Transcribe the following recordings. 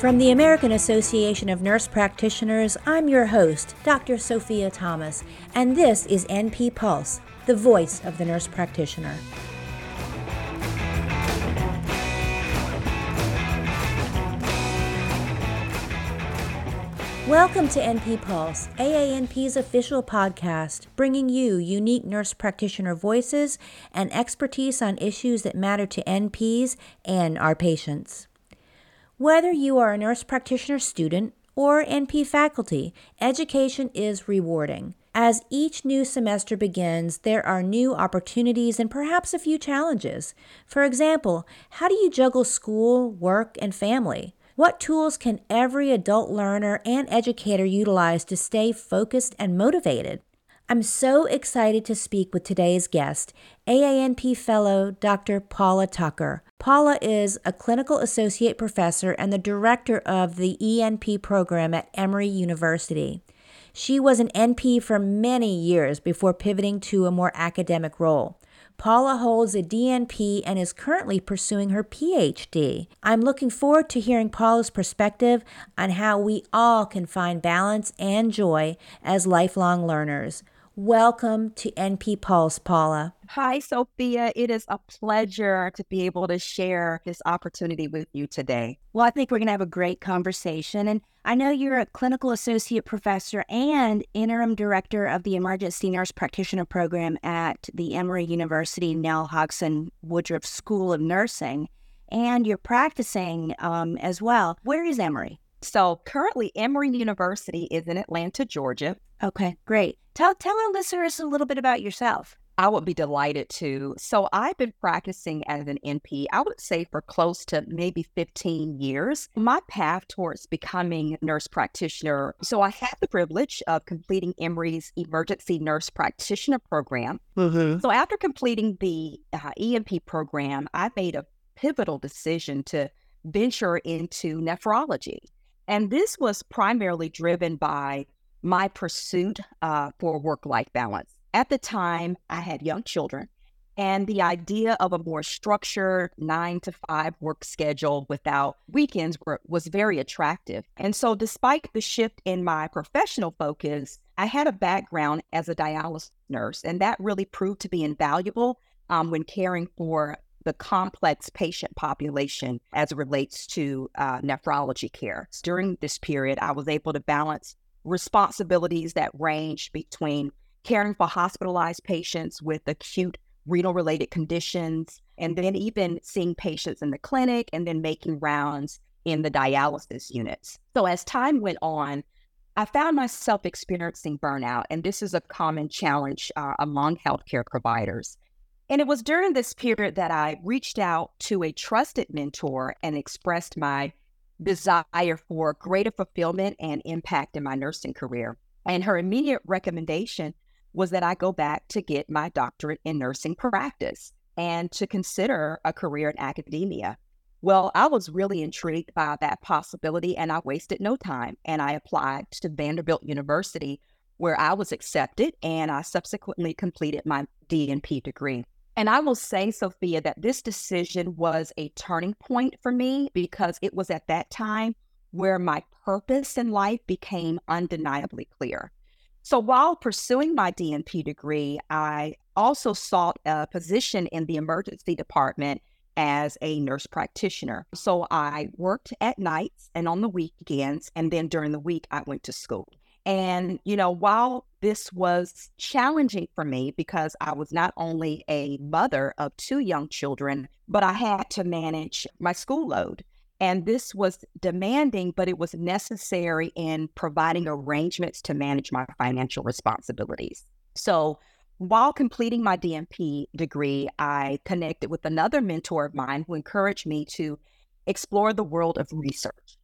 From the American Association of Nurse Practitioners, I'm your host, Dr. Sophia Thomas, and this is NP Pulse, the voice of the nurse practitioner. Welcome to NP Pulse, AANP's official podcast, bringing you unique nurse practitioner voices and expertise on issues that matter to NPs and our patients. Whether you are a nurse practitioner student or NP faculty, education is rewarding. As each new semester begins, there are new opportunities and perhaps a few challenges. For example, how do you juggle school, work, and family? What tools can every adult learner and educator utilize to stay focused and motivated? I'm so excited to speak with today's guest, AANP Fellow Dr. Paula Tucker. Paula is a clinical associate professor and the director of the ENP program at Emory University. She was an NP for many years before pivoting to a more academic role. Paula holds a DNP and is currently pursuing her PhD. I'm looking forward to hearing Paula's perspective on how we all can find balance and joy as lifelong learners. Welcome to NP Pulse, Paula. Hi, Sophia. It is a pleasure to be able to share this opportunity with you today. Well, I think we're going to have a great conversation. And I know you're a clinical associate professor and interim director of the emergency nurse practitioner program at the Emory University Nell Hodgson Woodruff School of Nursing, and you're practicing um, as well. Where is Emory? So currently, Emory University is in Atlanta, Georgia. Okay, great. Tell tell our listeners a little bit about yourself. I would be delighted to. So I've been practicing as an NP, I would say for close to maybe 15 years. My path towards becoming nurse practitioner. So I had the privilege of completing Emory's emergency nurse practitioner program. Mm-hmm. So after completing the uh, ENP program, I made a pivotal decision to venture into nephrology. And this was primarily driven by my pursuit uh, for work life balance. At the time, I had young children, and the idea of a more structured nine to five work schedule without weekends were, was very attractive. And so, despite the shift in my professional focus, I had a background as a dialysis nurse, and that really proved to be invaluable um, when caring for the complex patient population as it relates to uh, nephrology care. During this period, I was able to balance responsibilities that range between caring for hospitalized patients with acute renal related conditions, and then even seeing patients in the clinic and then making rounds in the dialysis units. So as time went on, I found myself experiencing burnout, and this is a common challenge uh, among healthcare providers. And it was during this period that I reached out to a trusted mentor and expressed my desire for greater fulfillment and impact in my nursing career. And her immediate recommendation was that I go back to get my doctorate in nursing practice and to consider a career in academia. Well, I was really intrigued by that possibility and I wasted no time and I applied to Vanderbilt University where I was accepted and I subsequently completed my DNP degree. And I will say, Sophia, that this decision was a turning point for me because it was at that time where my purpose in life became undeniably clear. So while pursuing my DNP degree, I also sought a position in the emergency department as a nurse practitioner. So I worked at nights and on the weekends, and then during the week, I went to school. And, you know, while this was challenging for me because I was not only a mother of two young children, but I had to manage my school load. And this was demanding, but it was necessary in providing arrangements to manage my financial responsibilities. So while completing my DNP degree, I connected with another mentor of mine who encouraged me to explore the world of research.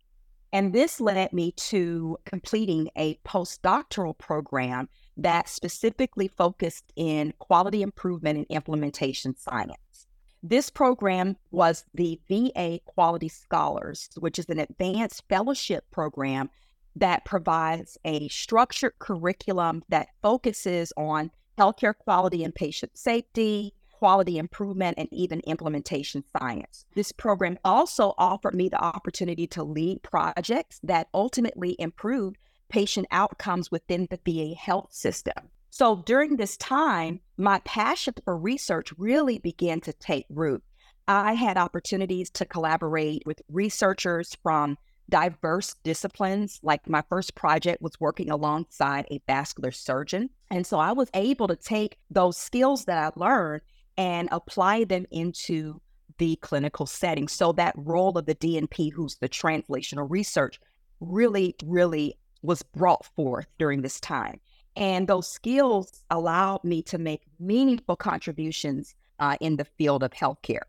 And this led me to completing a postdoctoral program that specifically focused in quality improvement and implementation science. This program was the VA Quality Scholars, which is an advanced fellowship program that provides a structured curriculum that focuses on healthcare quality and patient safety, quality improvement, and even implementation science. This program also offered me the opportunity to lead projects that ultimately improved patient outcomes within the VA health system. So during this time, my passion for research really began to take root. I had opportunities to collaborate with researchers from diverse disciplines. Like my first project was working alongside a vascular surgeon. And so I was able to take those skills that I learned and apply them into the clinical setting. So that role of the DNP, who's the translational research, really, really was brought forth during this time. And those skills allowed me to make meaningful contributions uh, in the field of healthcare.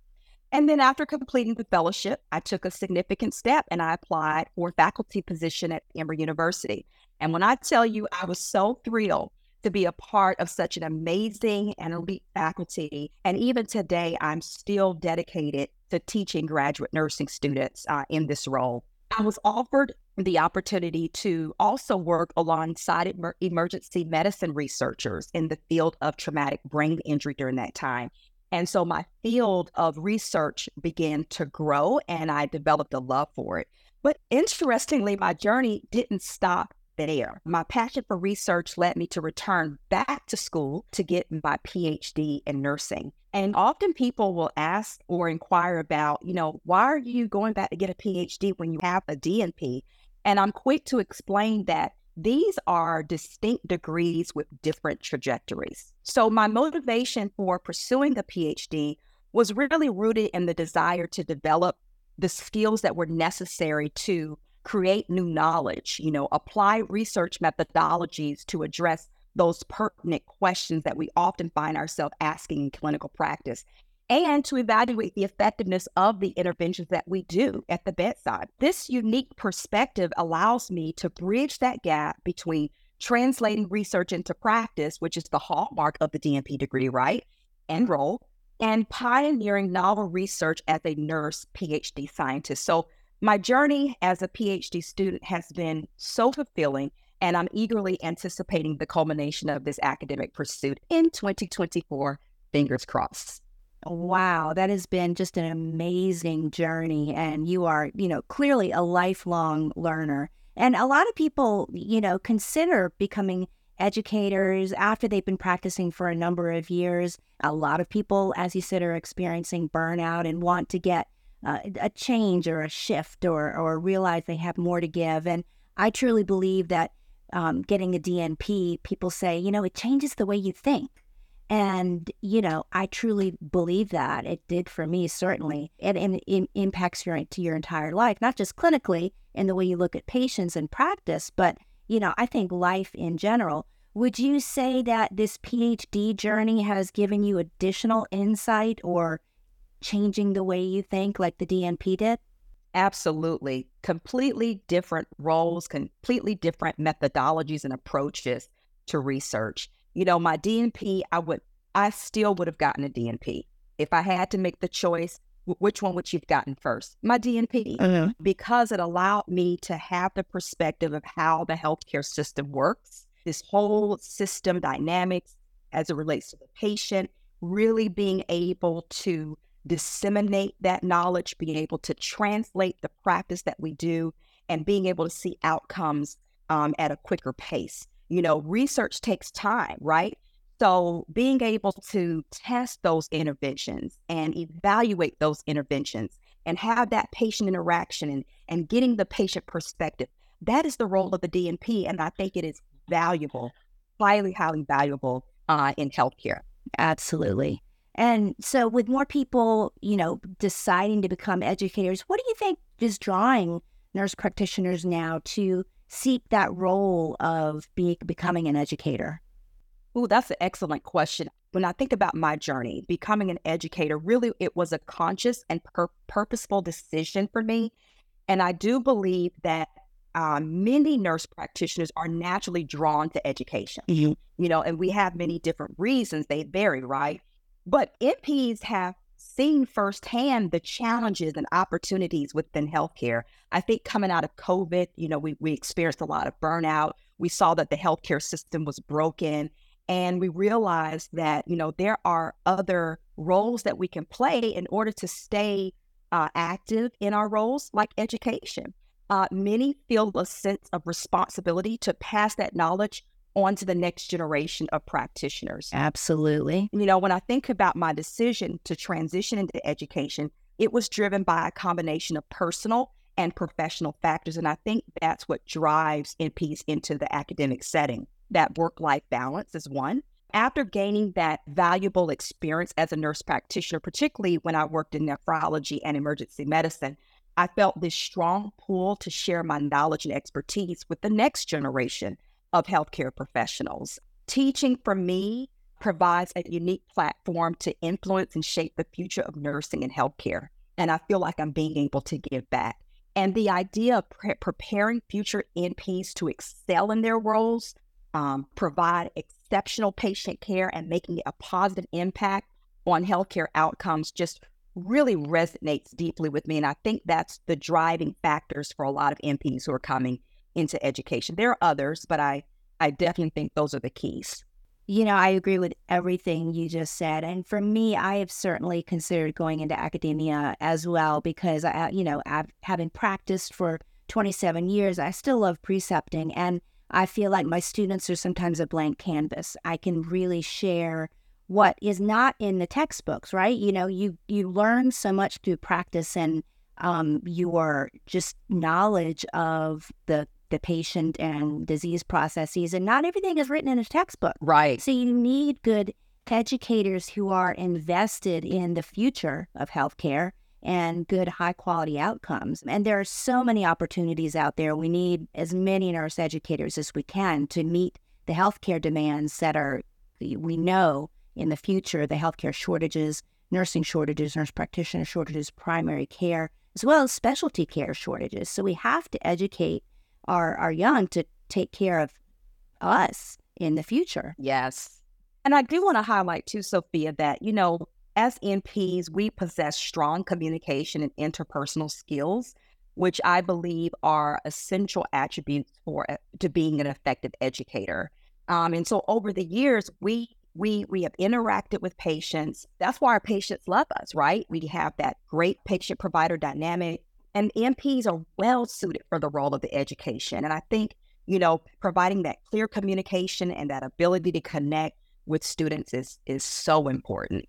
And then after completing the fellowship, I took a significant step and I applied for a faculty position at Emory University. And when I tell you, I was so thrilled to be a part of such an amazing and elite faculty. And even today, I'm still dedicated to teaching graduate nursing students uh, in this role. I was offered the opportunity to also work alongside emer- emergency medicine researchers in the field of traumatic brain injury during that time. And so my field of research began to grow and I developed a love for it. But interestingly, my journey didn't stop there. My passion for research led me to return back to school to get my PhD in nursing. And often people will ask or inquire about, you know, why are you going back to get a PhD when you have a DNP? And I'm quick to explain that these are distinct degrees with different trajectories. So, my motivation for pursuing a PhD was really rooted in the desire to develop the skills that were necessary to create new knowledge, you know, apply research methodologies to address those pertinent questions that we often find ourselves asking in clinical practice and to evaluate the effectiveness of the interventions that we do at the bedside. This unique perspective allows me to bridge that gap between translating research into practice, which is the hallmark of the DNP degree, right? And role, and pioneering novel research as a nurse PhD scientist. So, my journey as a PhD student has been so fulfilling, and I'm eagerly anticipating the culmination of this academic pursuit in 2024. Fingers crossed. Wow, that has been just an amazing journey. And you are, you know, clearly a lifelong learner. And a lot of people, you know, consider becoming educators after they've been practicing for a number of years. A lot of people, as you said, are experiencing burnout and want to get uh, a change or a shift or, or realize they have more to give. And I truly believe that um, getting a DNP, people say, you know, it changes the way you think. And, you know, I truly believe that it did for me, certainly. And, it impacts your, to your entire life, not just clinically in the way you look at patients and practice, but, you know, I think life in general. Would you say that this PhD journey has given you additional insight or changing the way you think like the DNP did? Absolutely. Completely different roles, completely different methodologies and approaches to research you know, my DNP, I would, I still would have gotten a DNP. If I had to make the choice, which one would you have gotten first? My DNP, uh-huh. because it allowed me to have the perspective of how the healthcare system works, this whole system dynamics as it relates to the patient, really being able to disseminate that knowledge, being able to translate the practice that we do, and being able to see outcomes um, at a quicker pace. You know, research takes time, right? So being able to test those interventions and evaluate those interventions and have that patient interaction and, and getting the patient perspective, that is the role of the DNP. And I think it is valuable, highly, highly valuable uh, in healthcare. Absolutely. And so with more people, you know, deciding to become educators, what do you think is drawing nurse practitioners now to seek that role of be, becoming an educator? Oh, that's an excellent question. When I think about my journey, becoming an educator, really it was a conscious and pur- purposeful decision for me. And I do believe that um, many nurse practitioners are naturally drawn to education, mm-hmm. you know, and we have many different reasons. They vary, right? But NPs have seen firsthand the challenges and opportunities within healthcare. I think coming out of COVID, you know, we, we experienced a lot of burnout. We saw that the healthcare system was broken. And we realized that, you know, there are other roles that we can play in order to stay uh, active in our roles, like education. Uh, many feel a sense of responsibility to pass that knowledge on to the next generation of practitioners. Absolutely. You know, when I think about my decision to transition into education, it was driven by a combination of personal and professional factors. And I think that's what drives NPs into the academic setting. That work life balance is one. After gaining that valuable experience as a nurse practitioner, particularly when I worked in nephrology and emergency medicine, I felt this strong pull to share my knowledge and expertise with the next generation of healthcare professionals. Teaching for me provides a unique platform to influence and shape the future of nursing and healthcare. And I feel like I'm being able to give back. And the idea of pre- preparing future NPs to excel in their roles, um, provide exceptional patient care, and making a positive impact on healthcare outcomes just really resonates deeply with me. And I think that's the driving factors for a lot of NPs who are coming into education. There are others, but I, I definitely think those are the keys. You know, I agree with everything you just said. And for me, I have certainly considered going into academia as well because I, you know, I've, having practiced for 27 years, I still love precepting. And I feel like my students are sometimes a blank canvas. I can really share what is not in the textbooks, right? You know, you you learn so much through practice and um, your just knowledge of the the patient and disease processes, and not everything is written in a textbook. Right. So you need good educators who are invested in the future of healthcare and good high quality outcomes. And there are so many opportunities out there. We need as many nurse educators as we can to meet the healthcare demands that are we know in the future, the healthcare shortages, nursing shortages, nurse practitioner shortages, primary care, as well as specialty care shortages. So we have to educate our, our young to take care of us in the future. Yes. And I do want to highlight too, Sophia, that, you know, as NPs, we possess strong communication and interpersonal skills, which I believe are essential attributes for to being an effective educator. Um, and so over the years, we we we have interacted with patients. That's why our patients love us, right? We have that great patient provider dynamic. And NPs are well suited for the role of the education. And I think, you know, providing that clear communication and that ability to connect with students is is so important.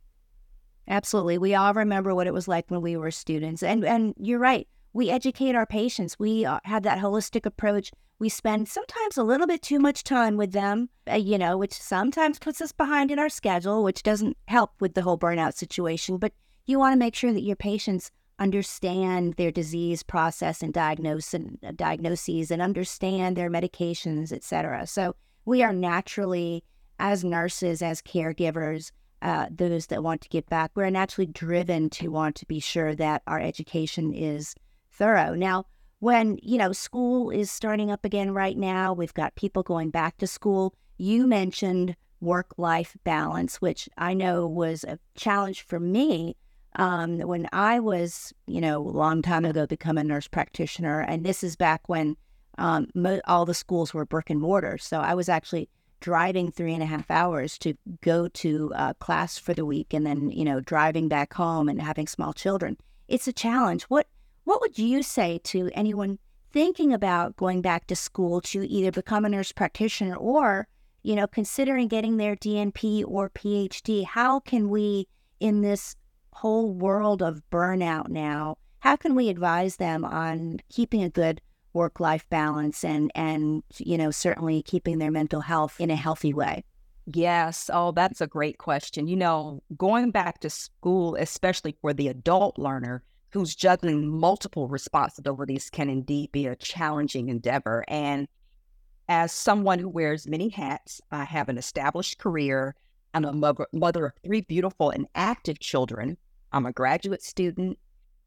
Absolutely. We all remember what it was like when we were students. And and you're right. We educate our patients. We uh, have that holistic approach. We spend sometimes a little bit too much time with them, uh, you know, which sometimes puts us behind in our schedule, which doesn't help with the whole burnout situation. But you want to make sure that your patients understand their disease process and diagnose and uh, diagnoses and understand their medications, et cetera. So we are naturally, as nurses, as caregivers, uh, those that want to give back, we're naturally driven to want to be sure that our education is thorough. Now, when you know school is starting up again right now, we've got people going back to school. You mentioned work life balance, which I know was a challenge for me um, when I was, you know, a long time ago, become a nurse practitioner, and this is back when um, mo- all the schools were brick and mortar. So I was actually driving three and a half hours to go to uh, class for the week, and then you know driving back home and having small children. It's a challenge. What what would you say to anyone thinking about going back to school to either become a nurse practitioner or you know considering getting their DNP or PhD? How can we in this whole world of burnout now, how can we advise them on keeping a good work life balance and and you know certainly keeping their mental health in a healthy way? Yes. Oh, that's a great question. You know, going back to school, especially for the adult learner who's juggling multiple responsibilities, can indeed be a challenging endeavor. And as someone who wears many hats, I have an established career. I'm a mother, mother of three beautiful and active children. I'm a graduate student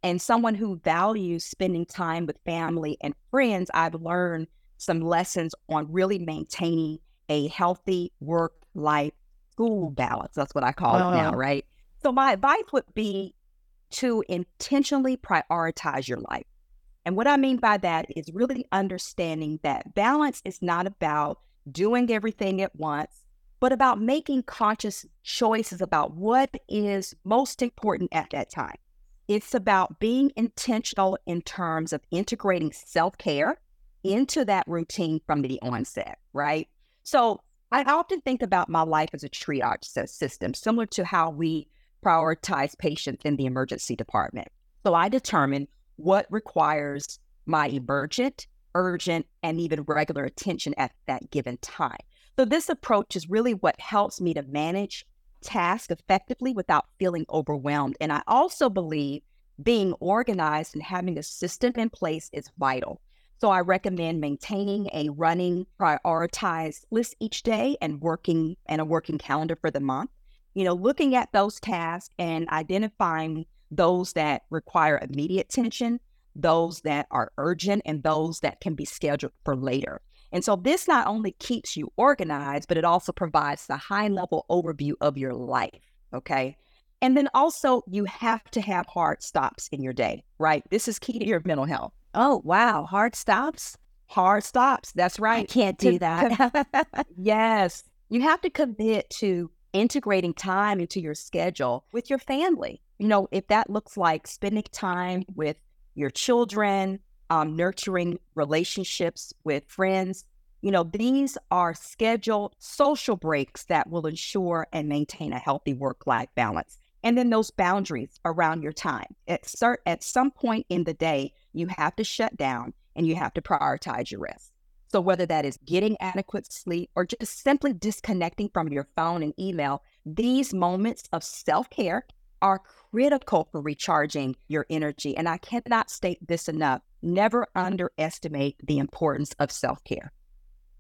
and someone who values spending time with family and friends. I've learned some lessons on really maintaining a healthy work life school balance. That's what I call it now, oh. right? So, my advice would be to intentionally prioritize your life. And what I mean by that is really understanding that balance is not about doing everything at once but about making conscious choices about what is most important at that time. It's about being intentional in terms of integrating self care into that routine from the onset, right? So I often think about my life as a triage system, similar to how we prioritize patients in the emergency department. So I determine what requires my emergent, urgent, and even regular attention at that given time. So this approach is really what helps me to manage tasks effectively without feeling overwhelmed. And I also believe being organized and having a system in place is vital. So I recommend maintaining a running prioritized list each day and working and a working calendar for the month. You know, looking at those tasks and identifying those that require immediate attention, those that are urgent, and those that can be scheduled for later. And so this not only keeps you organized, but it also provides the high level overview of your life. Okay. And then also, you have to have hard stops in your day, right? This is key to your mental health. Oh, wow. Hard stops? Hard stops. That's right. I can't do that. yes. You have to commit to integrating time into your schedule with your family. You know, if that looks like spending time with your children, um, nurturing relationships with friends, you know, these are scheduled social breaks that will ensure and maintain a healthy work life balance. And then those boundaries around your time. At, cert- at some point in the day, you have to shut down and you have to prioritize your rest. So, whether that is getting adequate sleep or just simply disconnecting from your phone and email, these moments of self care are critical for recharging your energy. And I cannot state this enough never underestimate the importance of self care,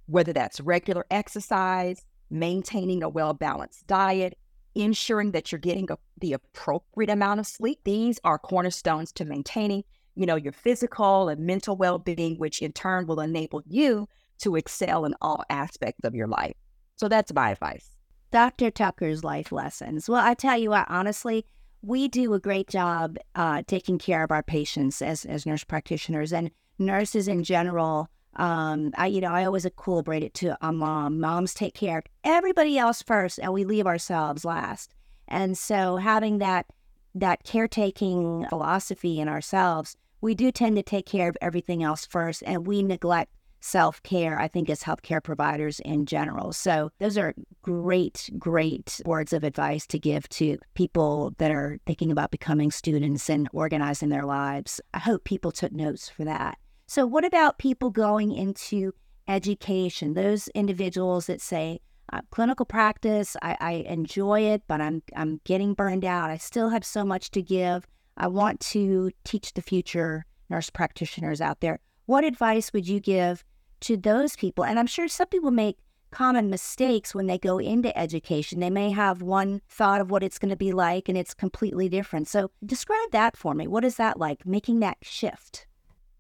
whether that's regular exercise, maintaining a well balanced diet, ensuring that you're getting a, the appropriate amount of sleep. These are cornerstones to maintaining you know, your physical and mental well being, which in turn will enable you to excel in all aspects of your life. So that's my advice. Dr. Tucker's life lessons. Well, I tell you what, honestly, we do a great job uh, taking care of our patients as, as nurse practitioners and nurses in general. Um, I, you know, I always equilibrate it to a mom. Moms take care of everybody else first, and we leave ourselves last. And so, having that that caretaking philosophy in ourselves, we do tend to take care of everything else first, and we neglect self care, I think, as healthcare providers in general. So, those are great, great words of advice to give to people that are thinking about becoming students and organizing their lives. I hope people took notes for that. So, what about people going into education? Those individuals that say, uh, clinical practice, I, I enjoy it, but I'm I'm getting burned out. I still have so much to give. I want to teach the future nurse practitioners out there. What advice would you give to those people? And I'm sure some people make common mistakes when they go into education. They may have one thought of what it's going to be like and it's completely different. So, describe that for me. What is that like, making that shift?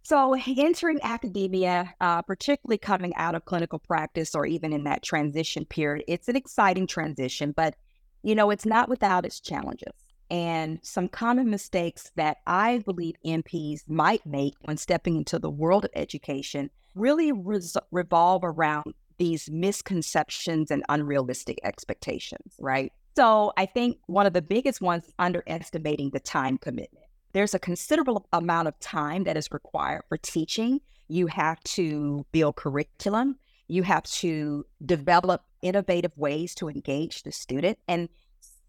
So, entering academia, uh, particularly coming out of clinical practice or even in that transition period, it's an exciting transition, but you know, it's not without its challenges. And some common mistakes that I believe NPs might make when stepping into the world of education really res- revolve around these misconceptions and unrealistic expectations, right? So, I think one of the biggest ones is underestimating the time commitment there's a considerable amount of time that is required for teaching. You have to build curriculum, you have to develop innovative ways to engage the student. And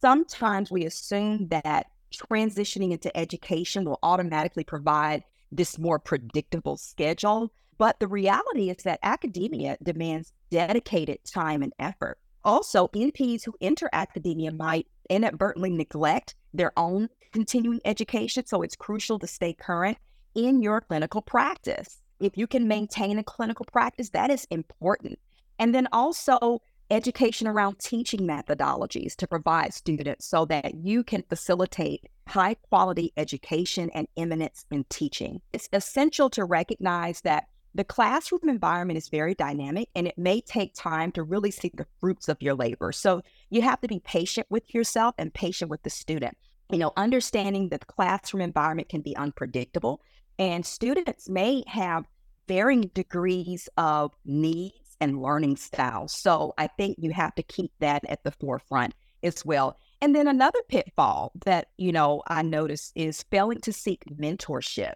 sometimes we assume that transitioning into education will automatically provide this more predictable schedule. But the reality is that academia demands dedicated time and effort. Also, NPs who enter academia might inadvertently neglect their own continuing education. So it's crucial to stay current in your clinical practice. If you can maintain a clinical practice, that is important. And then also education around teaching methodologies to provide students so that you can facilitate high quality education and eminence in teaching. It's essential to recognize that the classroom environment is very dynamic and it may take time to really see the fruits of your labor. So you have to be patient with yourself and patient with the student. You know, understanding that the classroom environment can be unpredictable and students may have varying degrees of needs and learning styles. So I think you have to keep that at the forefront as well. And then another pitfall that, you know, I notice is failing to seek mentorship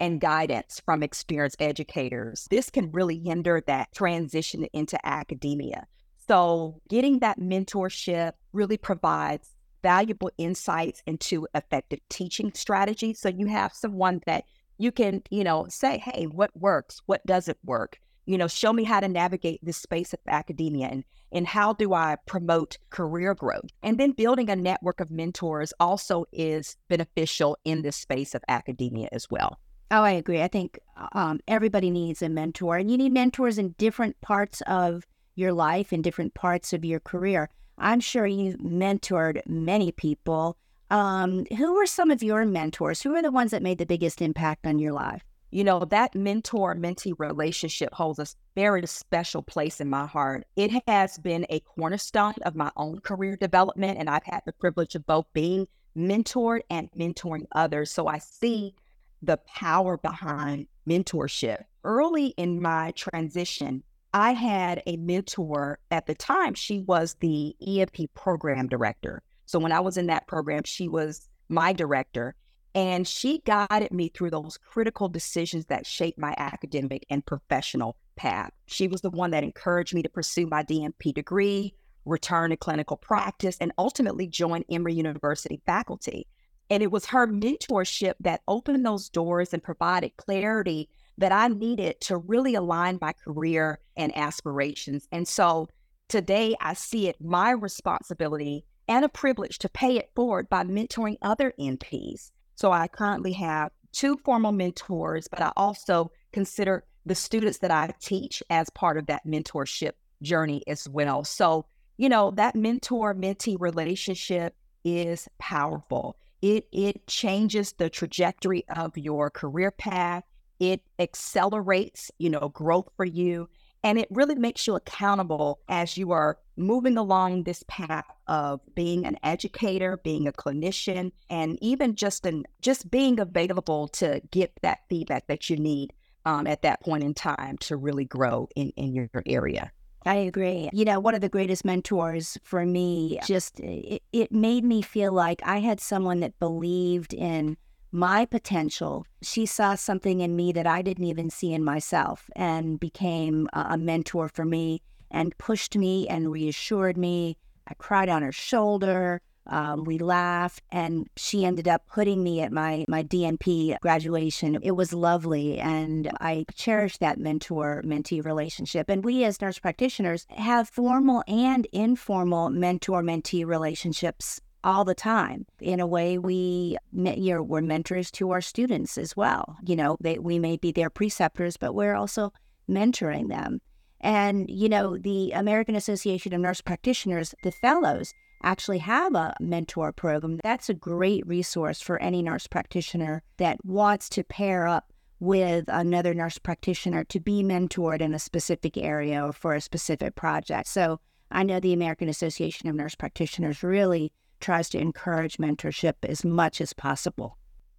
and guidance from experienced educators. This can really hinder that transition into academia. So, getting that mentorship really provides valuable insights into effective teaching strategies. So, you have someone that you can, you know, say, hey, what works? What doesn't work? You know, show me how to navigate this space of academia and, and how do I promote career growth? And then building a network of mentors also is beneficial in this space of academia as well. Oh, I agree. I think um, everybody needs a mentor, and you need mentors in different parts of your life and different parts of your career. I'm sure you've mentored many people. Um, who were some of your mentors? Who were the ones that made the biggest impact on your life? You know, that mentor mentee relationship holds a very special place in my heart. It has been a cornerstone of my own career development, and I've had the privilege of both being mentored and mentoring others. So I see the power behind mentorship. Early in my transition, I had a mentor at the time. She was the ENP program director. So when I was in that program, she was my director. And she guided me through those critical decisions that shaped my academic and professional path. She was the one that encouraged me to pursue my DNP degree, return to clinical practice, and ultimately join Emory University faculty. And it was her mentorship that opened those doors and provided clarity that I needed to really align my career and aspirations. And so today I see it my responsibility and a privilege to pay it forward by mentoring other NPs. So I currently have two formal mentors, but I also consider the students that I teach as part of that mentorship journey as well. So, you know, that mentor mentee relationship is powerful. It it changes the trajectory of your career path. It accelerates, you know, growth for you. And it really makes you accountable as you are moving along this path of being an educator, being a clinician, and even just an just being available to get that feedback that you need um, at that point in time to really grow in, in your area. I agree. You know, one of the greatest mentors for me, just it, it made me feel like I had someone that believed in my potential. She saw something in me that I didn't even see in myself and became a, mentor for me and pushed me and reassured me. I cried on her shoulder. Um, we laughed, and she ended up putting me at my my DNP graduation. It was lovely, and I cherish that mentor mentee relationship. And we, as nurse practitioners, have formal and informal mentor mentee relationships all the time. In a way, we you know, we're mentors to our students as well. You know, they, we may be their preceptors, but we're also mentoring them. And you know, the American Association of Nurse Practitioners, the fellows actually have a mentor program. That's a great resource for any nurse practitioner that wants to pair up with another nurse practitioner to be mentored in a specific area or for a specific project. So I know the American Association of Nurse Practitioners really tries to encourage mentorship as much as possible.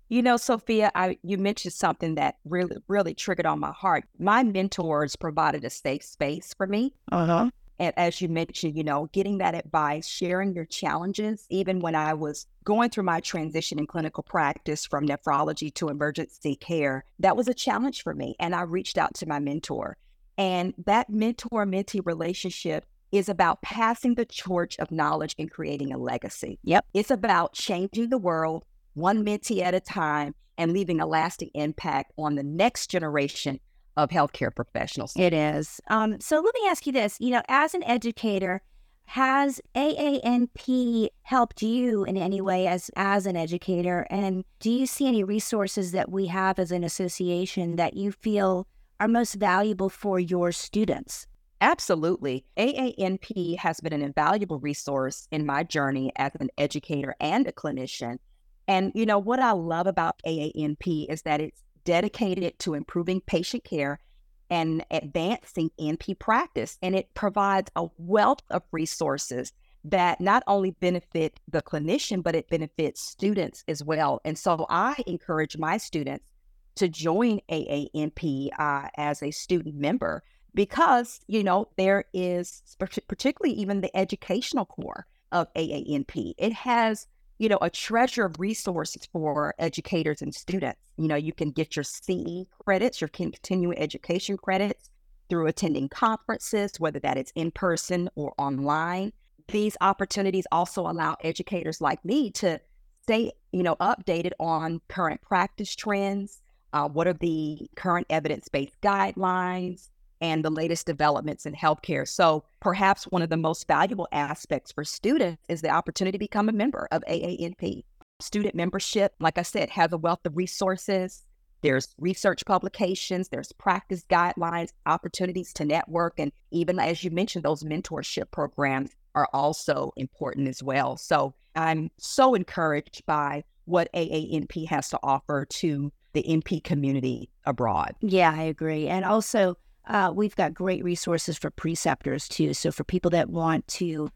You know, Sophia, I you mentioned something that really, really triggered on my heart. My mentors provided a safe space for me. Uh-huh. And as you mentioned, you know, getting that advice, sharing your challenges, even when I was going through my transition in clinical practice from nephrology to emergency care, that was a challenge for me. And I reached out to my mentor. And that mentor mentee relationship is about passing the torch of knowledge and creating a legacy. Yep. It's about changing the world one mentee at a time and leaving a lasting impact on the next generation of healthcare professionals. It is. Um, so let me ask you this: you know, as an educator, has AANP helped you in any way as as an educator? And do you see any resources that we have as an association that you feel are most valuable for your students? Absolutely. AANP has been an invaluable resource in my journey as an educator and a clinician. And, you know, what I love about AANP is that it's dedicated to improving patient care and advancing NP practice. And it provides a wealth of resources that not only benefit the clinician, but it benefits students as well. And so I encourage my students to join AANP uh, as a student member because, you know, there is particularly even the educational core of AANP. It has, you know, a treasure of resources for educators and students. You know, you can get your CE credits, your continuing education credits through attending conferences, whether that is in person or online. These opportunities also allow educators like me to stay, you know, updated on current practice trends. Uh, what are the current evidence-based guidelines and the latest developments in healthcare? So perhaps one of the most valuable aspects for students is the opportunity to become a member of AANP. Student membership, like I said, has a wealth of resources. There's research publications, there's practice guidelines, opportunities to network, and even as you mentioned, those mentorship programs are also important as well. So I'm so encouraged by what AANP has to offer to the NP community abroad. Yeah, I agree. And also, uh, we've got great resources for preceptors too. So for people that want to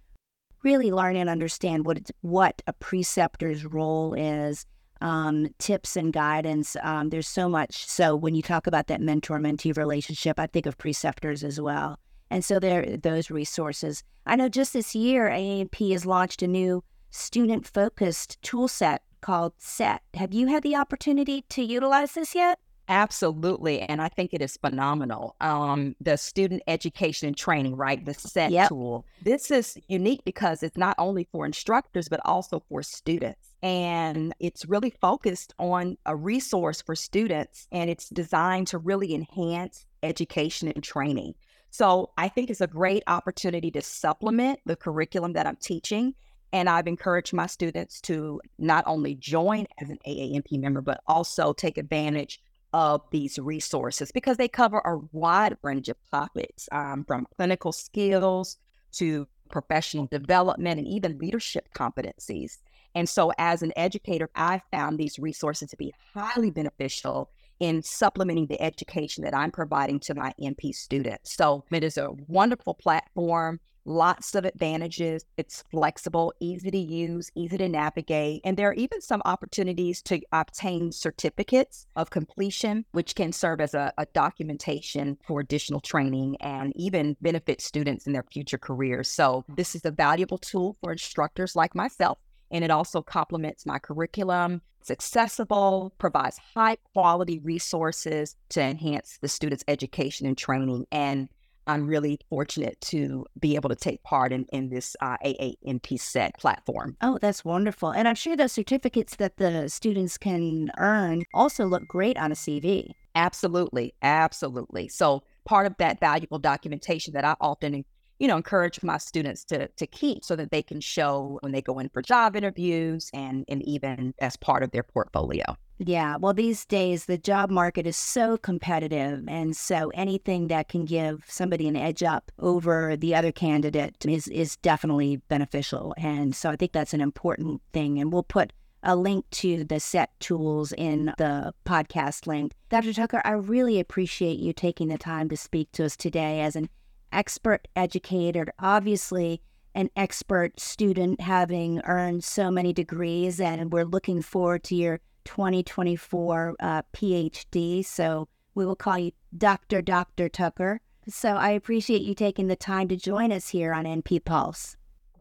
really learn and understand what what a preceptor's role is, um, tips and guidance. Um, there's so much. So when you talk about that mentor mentee relationship, I think of preceptors as well. And so there those resources. I know just this year, AANP has launched a new student focused tool set called SET. Have you had the opportunity to utilize this yet? Absolutely. And I think it is phenomenal. Um, the student education and training, right? The SET yep. tool. This is unique because it's not only for instructors, but also for students. And it's really focused on a resource for students and it's designed to really enhance education and training. So I think it's a great opportunity to supplement the curriculum that I'm teaching. And I've encouraged my students to not only join as an AANP member, but also take advantage of these resources because they cover a wide range of topics um, from clinical skills to professional development and even leadership competencies. And so, as an educator, I found these resources to be highly beneficial in supplementing the education that I'm providing to my NP students. So it is a wonderful platform, lots of advantages. It's flexible, easy to use, easy to navigate. And there are even some opportunities to obtain certificates of completion, which can serve as a, a documentation for additional training and even benefit students in their future careers. So this is a valuable tool for instructors like myself and it also complements my curriculum. It's accessible, provides high quality resources to enhance the students' education and training. And I'm really fortunate to be able to take part in, in this uh, AANP SET platform. Oh, that's wonderful. And I'm sure those certificates that the students can earn also look great on a CV. Absolutely. Absolutely. So, part of that valuable documentation that I often you know, encourage my students to to keep so that they can show when they go in for job interviews and and even as part of their portfolio. Yeah, well, these days the job market is so competitive, and so anything that can give somebody an edge up over the other candidate is is definitely beneficial. And so I think that's an important thing. And we'll put a link to the set tools in the podcast link. Dr. Tucker, I really appreciate you taking the time to speak to us today as an expert educator, obviously an expert student having earned so many degrees, and we're looking forward to your 2024 uh, PhD. So we will call you Dr. Dr. Tucker. So I appreciate you taking the time to join us here on NP Pulse.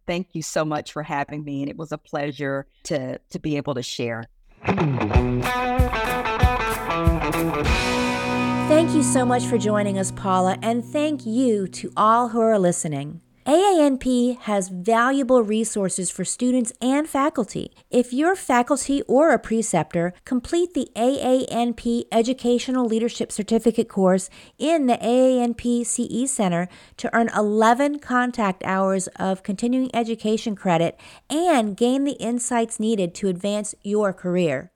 Thank you so much for having me, and it was a pleasure to to be able to share. Thank you so much for joining us, Paula, and thank you to all who are listening. AANP has valuable resources for students and faculty. If you're faculty or a preceptor, complete the AANP Educational Leadership Certificate course in the AANP CE Center to earn 11 contact hours of continuing education credit and gain the insights needed to advance your career.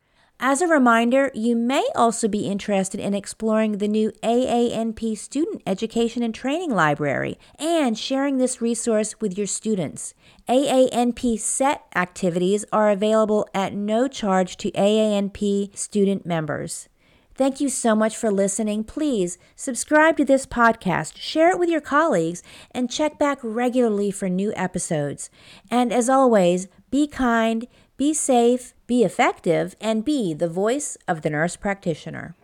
As a reminder, you may also be interested in exploring the new AANP Student Education and Training Library and sharing this resource with your students. AANP SET activities are available at no charge to AANP student members. Thank you so much for listening. Please subscribe to this podcast, share it with your colleagues, and check back regularly for new episodes. And as always, be kind, be safe, be effective, and be the voice of the nurse practitioner.